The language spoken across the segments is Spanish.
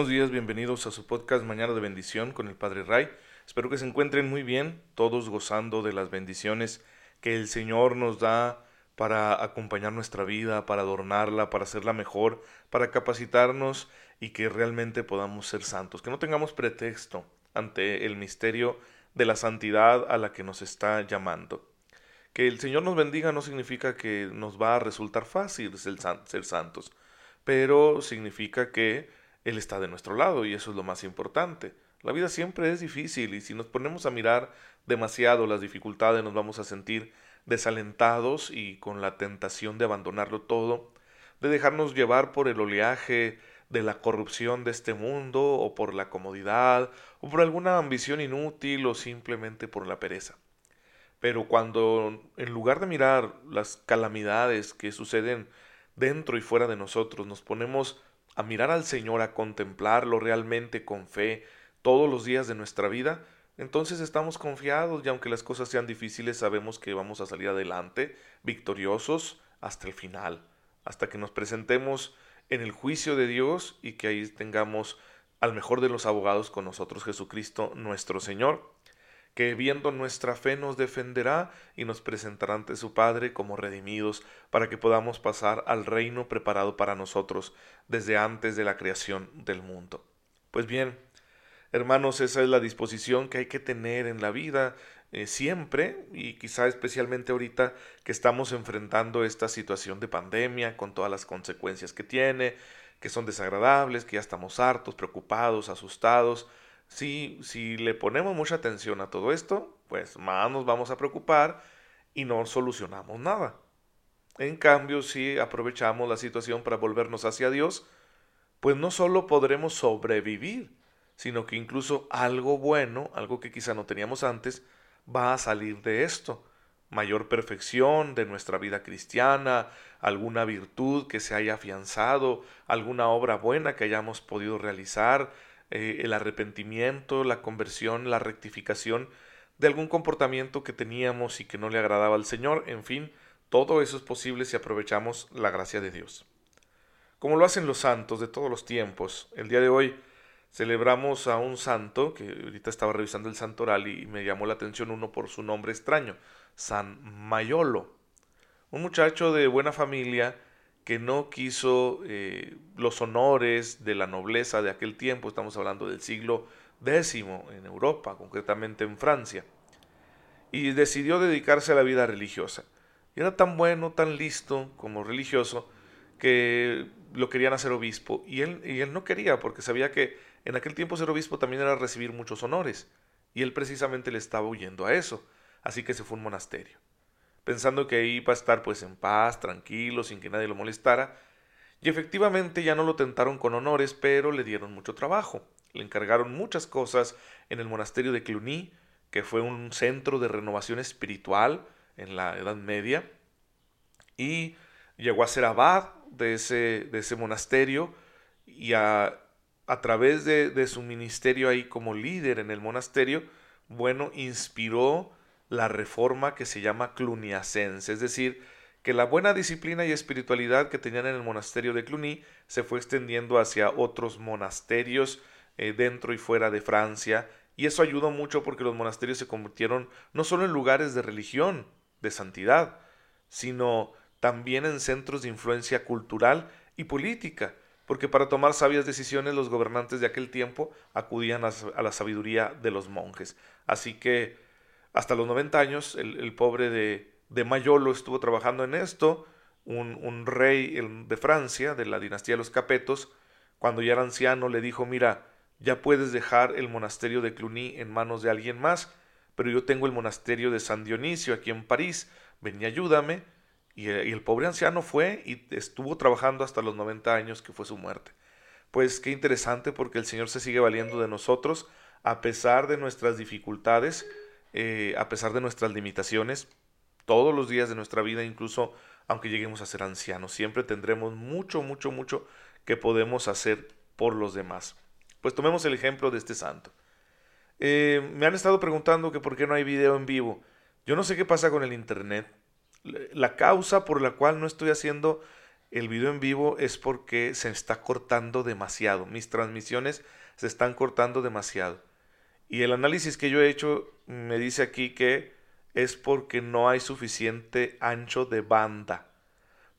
buenos días, bienvenidos a su podcast Mañana de Bendición con el Padre Ray. Espero que se encuentren muy bien, todos gozando de las bendiciones que el Señor nos da para acompañar nuestra vida, para adornarla, para hacerla mejor, para capacitarnos y que realmente podamos ser santos, que no tengamos pretexto ante el misterio de la santidad a la que nos está llamando. Que el Señor nos bendiga no significa que nos va a resultar fácil ser santos, pero significa que Él está de nuestro lado y eso es lo más importante. La vida siempre es difícil y si nos ponemos a mirar demasiado las dificultades nos vamos a sentir desalentados y con la tentación de abandonarlo todo, de dejarnos llevar por el oleaje de la corrupción de este mundo o por la comodidad o por alguna ambición inútil o simplemente por la pereza. Pero cuando en lugar de mirar las calamidades que suceden dentro y fuera de nosotros, nos ponemos a mirar al Señor, a contemplarlo realmente con fe todos los días de nuestra vida, entonces estamos confiados y aunque las cosas sean difíciles sabemos que vamos a salir adelante, victoriosos hasta el final, hasta que nos presentemos en el juicio de Dios y que ahí tengamos al mejor de los abogados con nosotros, Jesucristo nuestro Señor, que viendo nuestra fe nos defenderá y nos presentará ante su Padre como redimidos, para que podamos pasar al reino preparado para nosotros desde antes de la creación del mundo. Pues bien, hermanos, esa es la disposición que hay que tener en la vida eh, siempre y quizá especialmente ahorita que estamos enfrentando esta situación de pandemia con todas las consecuencias que tiene, que son desagradables, que ya estamos hartos, preocupados, asustados. Si, si le ponemos mucha atención a todo esto, pues más nos vamos a preocupar y no solucionamos nada. En cambio, si aprovechamos la situación para volvernos hacia Dios, pues no solo podremos sobrevivir, sino que incluso algo bueno, algo que quizá no teníamos antes, va a salir de esto. Mayor perfección de nuestra vida cristiana, alguna virtud que se haya afianzado, alguna obra buena que hayamos podido realizar, eh, el arrepentimiento, la conversión, la rectificación de algún comportamiento que teníamos y que no le agradaba al Señor, en fin, todo eso es posible si aprovechamos la gracia de Dios. Como lo hacen los santos de todos los tiempos, el día de hoy celebramos a un santo, que ahorita estaba revisando el santoral y me llamó la atención uno por su nombre extraño, San Mayolo. Un muchacho de buena familia que no quiso eh, los honores de la nobleza de aquel tiempo, estamos hablando del siglo X en Europa, concretamente en Francia, y decidió dedicarse a la vida religiosa. Y era tan bueno, tan listo como religioso, que lo querían hacer obispo, y él, y él no quería, porque sabía que en aquel tiempo ser obispo también era recibir muchos honores, y él precisamente le estaba huyendo a eso, así que se fue a un monasterio, pensando que ahí iba a estar pues en paz, tranquilo, sin que nadie lo molestara, y efectivamente ya no lo tentaron con honores, pero le dieron mucho trabajo. Le encargaron muchas cosas en el monasterio de Cluny, que fue un centro de renovación espiritual en la Edad Media, y llegó a ser abad de ese, de ese monasterio y a a través de, su ministerio ahí como líder en el monasterio, bueno, inspiró la reforma que se llama cluniacense, es decir, que la buena disciplina y espiritualidad que tenían en el monasterio de Cluny se fue extendiendo hacia otros monasterios eh, dentro y fuera de Francia, y eso ayudó mucho porque los monasterios se convirtieron no solo en lugares de religión, de santidad, sino también en centros de influencia cultural y política porque para tomar sabias decisiones los gobernantes de aquel tiempo acudían a, la sabiduría de los monjes. Así que hasta los 90 años el, pobre de, de, Mayolo estuvo trabajando en esto, un, un rey de Francia, de la dinastía de los Capetos, cuando ya era anciano le dijo, mira, ya puedes dejar el monasterio de Cluny en manos de alguien más, pero yo tengo el monasterio de San Dionisio aquí en París, ven y ayúdame, eh, y, el pobre anciano fue y estuvo trabajando hasta los 90 años que fue su muerte. Pues qué interesante porque el Señor se sigue valiendo de nosotros a pesar de nuestras dificultades, eh, a pesar de nuestras limitaciones, todos los días de nuestra vida, incluso aunque lleguemos a ser ancianos, siempre tendremos mucho, mucho, mucho que podemos hacer por los demás. Pues tomemos el ejemplo de este santo. Eh, me han estado preguntando que por qué no hay video en vivo. Yo no sé qué pasa con el internet la causa por la cual no estoy haciendo el video en vivo es porque se está cortando demasiado. Mis transmisiones se están cortando demasiado. Y el análisis que yo he hecho me dice aquí que es porque no hay suficiente ancho de banda.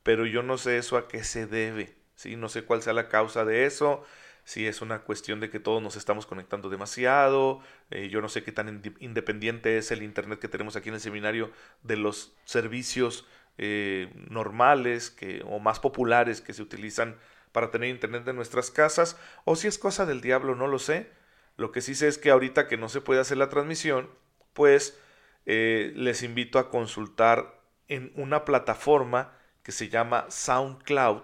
Pero yo no sé eso a qué se debe. ¿sí? No sé cuál sea la causa de eso. Si es una cuestión de que todos nos estamos conectando demasiado. Eh, yo no sé qué tan independiente es el Internet que tenemos aquí en el seminario de los servicios eh, normales que, o más populares que se utilizan para tener Internet en nuestras casas. O si es cosa del diablo, no lo sé. Lo que sí sé es que ahorita que no se puede hacer la transmisión, pues eh, les invito a consultar en una plataforma que se llama SoundCloud.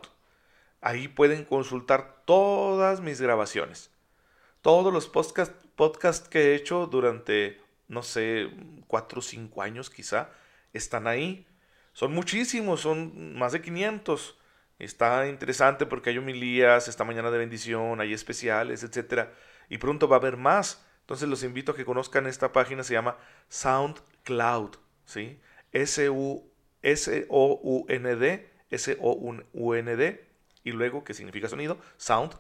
Ahí pueden consultar todas mis grabaciones. Todos los podcasts podcast que he hecho durante, no sé, cuatro o cinco años quizá, están ahí. Son muchísimos, son más de 500. Está interesante porque hay homilías, esta mañana de bendición, hay especiales, etc. Y pronto va a haber más. Entonces los invito a que conozcan esta página, se llama SoundCloud, ¿sí? S-O-U-N-D, S-O-U-N-D, y luego, que significa sonido, sound,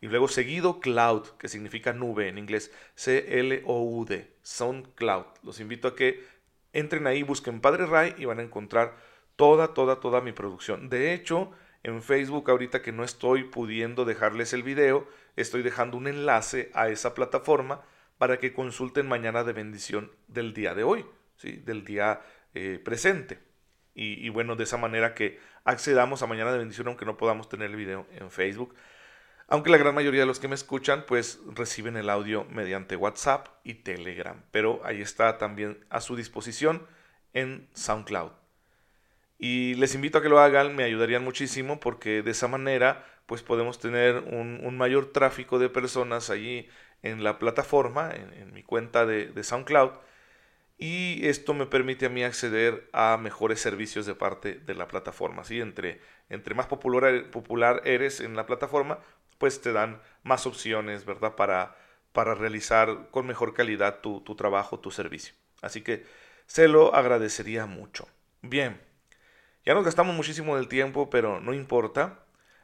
y luego seguido cloud, que significa nube en inglés, C-L-O-U-D, SoundCloud. Los invito a que entren ahí, busquen Padre Ray y van a encontrar toda, toda, toda mi producción. De hecho, en Facebook ahorita que no estoy pudiendo dejarles el video, estoy dejando un enlace a esa plataforma para que consulten mañana de bendición del día de hoy, ¿sí? del día eh, presente. Y, bueno, de esa manera que accedamos a mañana de bendición aunque no podamos tener el video en Facebook. Aunque la gran mayoría de los que me escuchan pues reciben el audio mediante WhatsApp y Telegram. Pero ahí está también a su disposición en SoundCloud. Y les invito a que lo hagan, me ayudarían muchísimo porque de esa manera pues podemos tener un, mayor tráfico de personas allí en la plataforma, en, mi cuenta de, SoundCloud, y esto me permite a mí acceder a mejores servicios de parte de la plataforma. ¿sí? Entre, entre más popular, popular eres en la plataforma, pues te dan más opciones, ¿verdad? Para, para realizar con mejor calidad tu, trabajo, tu servicio. Así que se lo agradecería mucho. Bien, ya nos gastamos muchísimo del tiempo, pero no importa.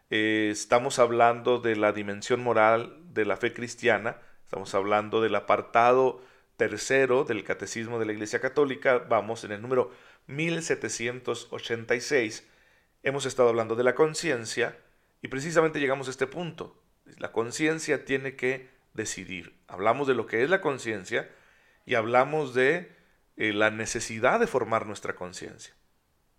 Eh, estamos hablando de la dimensión moral de la fe cristiana Estamos hablando del apartado tercero del Catecismo de la Iglesia Católica. Vamos en el número 1786. Hemos estado hablando de la conciencia y precisamente llegamos a este punto. La conciencia tiene que decidir. Hablamos de lo que es la conciencia y hablamos de eh, la necesidad de formar nuestra conciencia.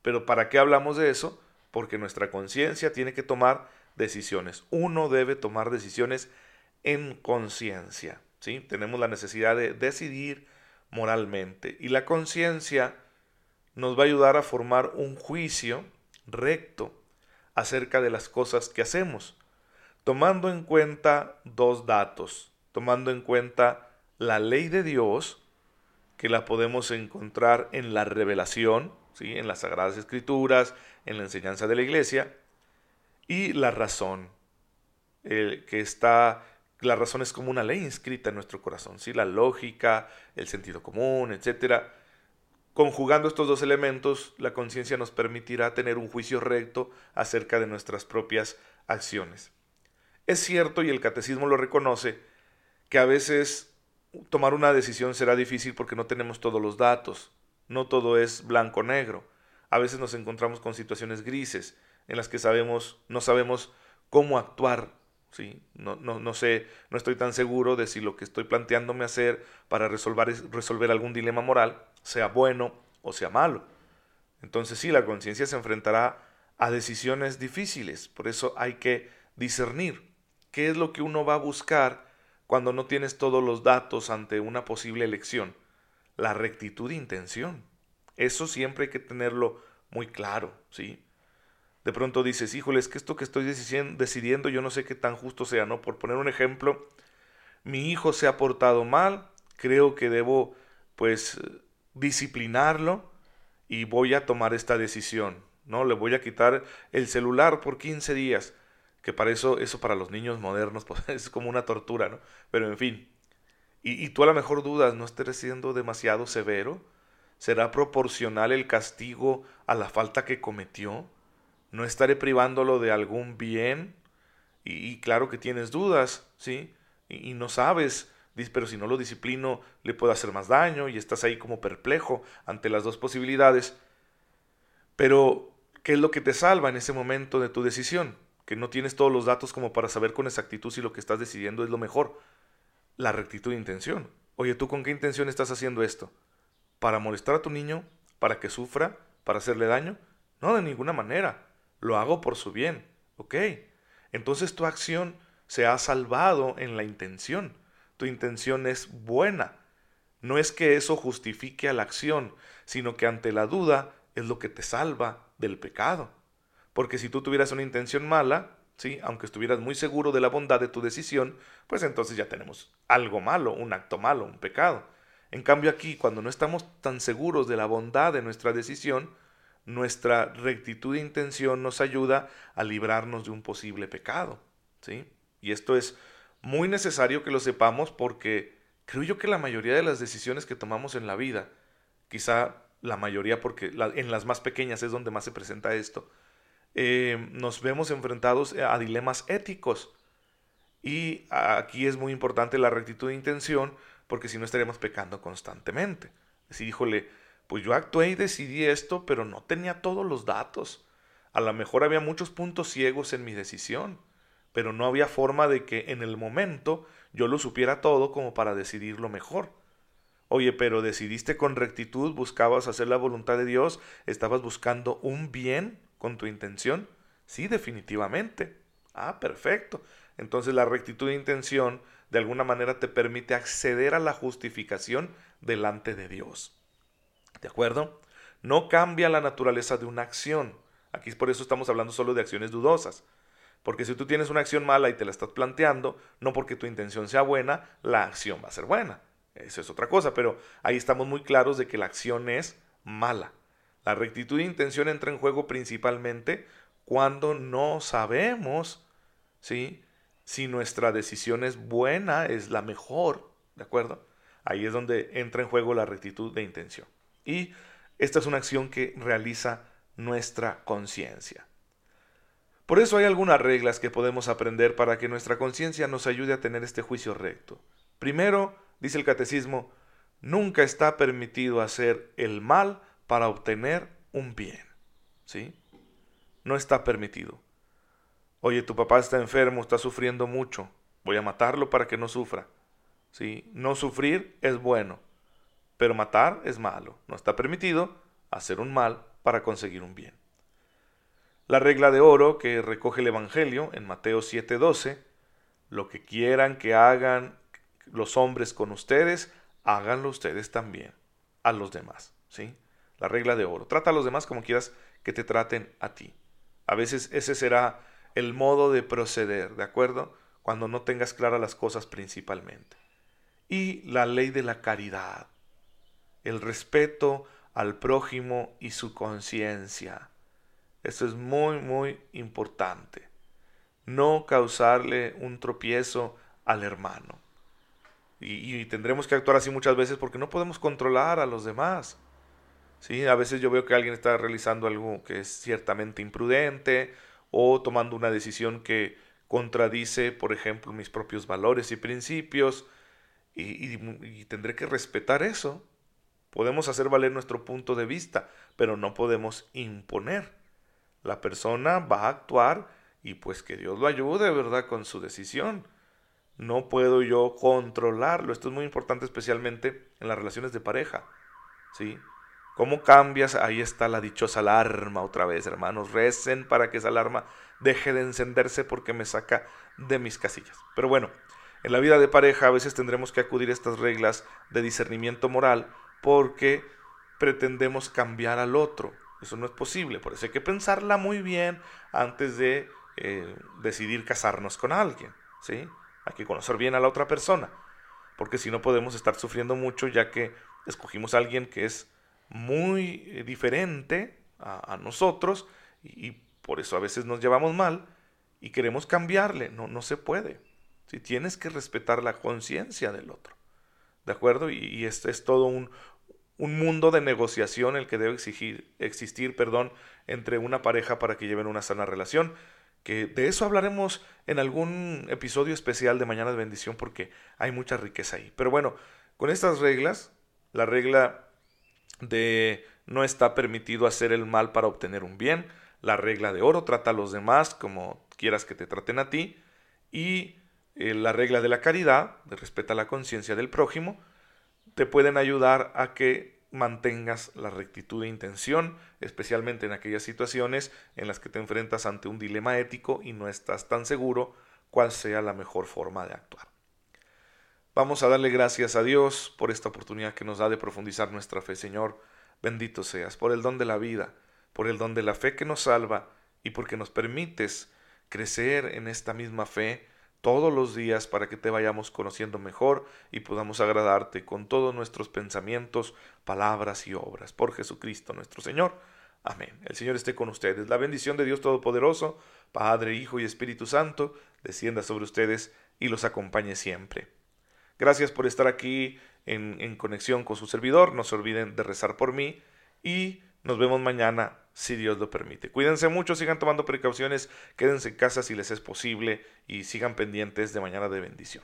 Pero ¿para qué hablamos de eso? Porque nuestra conciencia tiene que tomar decisiones. Uno debe tomar decisiones en conciencia. ¿sí? Tenemos la necesidad de decidir moralmente. Y la conciencia nos va a ayudar a formar un juicio recto acerca de las cosas que hacemos, tomando en cuenta dos datos, tomando en cuenta la ley de Dios, que la podemos encontrar en la revelación, ¿sí? en las Sagradas Escrituras, en la enseñanza de la Iglesia, y la razón, que está la razón es como una ley inscrita en nuestro corazón, ¿sí? la lógica, el sentido común, etc. Conjugando estos dos elementos, la conciencia nos permitirá tener un juicio recto acerca de nuestras propias acciones. Es cierto, y el catecismo lo reconoce, que a veces tomar una decisión será difícil porque no tenemos todos los datos, no todo es blanco-negro. A veces nos encontramos con situaciones grises en las que sabemos, no sabemos cómo actuar ¿sí? No, no, no, sé, no estoy tan seguro de si lo que estoy planteándome hacer para resolver, resolver algún dilema moral sea bueno o sea malo. Entonces sí, la conciencia se enfrentará a decisiones difíciles, por eso hay que discernir qué es lo que uno va a buscar cuando no tienes todos los datos ante una posible elección. La rectitud de intención. Eso siempre hay que tenerlo muy claro, ¿sí? de pronto dices, híjole, es que esto que estoy decidiendo yo no sé qué tan justo sea, ¿no? Por poner un ejemplo, mi hijo se ha portado mal, creo que debo pues disciplinarlo y voy a tomar esta decisión, ¿no? Le voy a quitar el celular por 15 días, que para eso, eso para los niños modernos pues, es como una tortura, ¿no? Pero en fin, y, tú a lo mejor dudas, ¿no estés siendo demasiado severo? ¿Será proporcional el castigo a la falta que cometió? no estaré privándolo de algún bien. Y, claro que tienes dudas, ¿sí? Y, y no sabes, pero si no lo disciplino le puedo hacer más daño y estás ahí como perplejo ante las dos posibilidades. Pero, ¿qué es lo que te salva en ese momento de tu decisión? Que no tienes todos los datos como para saber con exactitud si lo que estás decidiendo es lo mejor. La rectitud de intención. Oye, ¿tú con qué intención estás haciendo esto? ¿Para molestar a tu niño? ¿Para que sufra? ¿Para hacerle daño? No, de ninguna manera. Lo hago por su bien. ¿Ok? Entonces tu acción se ha salvado en la intención. Tu intención es buena. No es que eso justifique a la acción, sino que ante la duda es lo que te salva del pecado. Porque si tú tuvieras una intención mala, ¿sí? aunque estuvieras muy seguro de la bondad de tu decisión, pues entonces ya tenemos algo malo, un acto malo, un pecado. En cambio aquí, cuando no estamos tan seguros de la bondad de nuestra decisión, nuestra rectitud de intención nos ayuda a librarnos de un posible pecado. ¿sí? Y esto es muy necesario que lo sepamos porque creo yo que la mayoría de las decisiones que tomamos en la vida, quizá la mayoría porque en las más pequeñas es donde más se presenta esto, eh, nos vemos enfrentados a dilemas éticos. Y aquí es muy importante la rectitud de intención, porque si no estaríamos pecando constantemente. Decir, híjole, pues yo actué y decidí esto, pero no tenía todos los datos. A lo mejor había muchos puntos ciegos en mi decisión, pero no había forma de que en el momento yo lo supiera todo como para decidir lo mejor. Oye, pero decidiste con rectitud, buscabas hacer la voluntad de Dios, estabas buscando un bien con tu intención. Sí, definitivamente. Ah, perfecto. Entonces la rectitud de intención de alguna manera te permite acceder a la justificación delante de Dios. ¿De acuerdo? No cambia la naturaleza de una acción. Aquí por eso estamos hablando solo de acciones dudosas. Porque si tú tienes una acción mala y te la estás planteando, no porque tu intención sea buena, la acción va a ser buena. Eso es otra cosa, pero ahí estamos muy claros de que la acción es mala. La rectitud de intención entra en juego principalmente cuando no sabemos ¿sí? si nuestra decisión es buena, es la mejor, ¿de acuerdo? Ahí es donde entra en juego la rectitud de intención. Y esta es una acción que realiza nuestra conciencia. Por eso hay algunas reglas que podemos aprender para que nuestra conciencia nos ayude a tener este juicio recto. Primero, dice el catecismo, nunca está permitido hacer el mal para obtener un bien. ¿Sí? No está permitido. Oye, tu papá está enfermo, está sufriendo mucho. Voy a matarlo para que no sufra. ¿Sí? No sufrir es bueno, pero matar es malo. No está permitido hacer un mal para conseguir un bien. La regla de oro que recoge el Evangelio en Mateo 7:12, lo que quieran que hagan los hombres con ustedes, háganlo ustedes también a los demás, ¿sí? La regla de oro. Trata a los demás como quieras que te traten a ti. A veces ese será el modo de proceder, ¿de acuerdo? Cuando no tengas claras las cosas principalmente. Y la ley de la caridad, el respeto al prójimo y su conciencia. Esto es muy, muy importante. No causarle un tropiezo al hermano. Y, tendremos que actuar así muchas veces porque no podemos controlar a los demás. ¿Sí? A veces yo veo que alguien está realizando algo que es ciertamente imprudente o tomando una decisión que contradice, por ejemplo, mis propios valores y principios y, y tendré que respetar eso. Podemos hacer valer nuestro punto de vista, pero no podemos imponer. La persona va a actuar y pues que Dios lo ayude, ¿verdad?, con su decisión no puedo yo controlarlo. Esto es muy importante especialmente en las relaciones de pareja. ¿Sí? ¿Cómo cambias? Ahí está la dichosa alarma otra vez, hermanos. Recen para que esa alarma deje de encenderse porque me saca de mis casillas. Pero bueno, en la vida de pareja a veces tendremos que acudir a estas reglas de discernimiento moral porque pretendemos cambiar al otro. Eso no es posible, por eso hay que pensarla muy bien antes de eh, decidir casarnos con alguien. ¿sí? Hay que conocer bien a la otra persona, porque si no podemos estar sufriendo mucho ya que escogimos a alguien que es muy eh, diferente a, nosotros y, por eso a veces nos llevamos mal y queremos cambiarle. No, no se puede. Si tienes que respetar la conciencia del otro. ¿De acuerdo? Y, y este es todo un, un mundo de negociación el que debe exigir, existir perdón, entre una pareja para que lleven una sana relación. Que de eso hablaremos en algún episodio especial de Mañana de Bendición porque hay mucha riqueza ahí. Pero bueno, con estas reglas, la regla de no está permitido hacer el mal para obtener un bien, la regla de oro, trata a los demás como quieras que te traten a ti, y eh, la regla de la caridad, de respeta la conciencia del prójimo, te pueden ayudar a que mantengas la rectitud de intención, especialmente en aquellas situaciones en las que te enfrentas ante un dilema ético y no estás tan seguro cuál sea la mejor forma de actuar. Vamos a darle gracias a Dios por esta oportunidad que nos da de profundizar nuestra fe, Señor. Bendito seas por el don de la vida, por el don de la fe que nos salva y porque nos permites crecer en esta misma fe todos los días para que te vayamos conociendo mejor y podamos agradarte con todos nuestros pensamientos, palabras y obras. Por Jesucristo nuestro Señor. Amén. El Señor esté con ustedes. La bendición de Dios Todopoderoso, Padre, Hijo y Espíritu Santo, descienda sobre ustedes y los acompañe siempre. Gracias por estar aquí en, conexión con su servidor. No se olviden de rezar por mí y nos vemos mañana si Dios lo permite. Cuídense mucho, sigan tomando precauciones, quédense en casa si les es posible y sigan pendientes de mañana de bendición.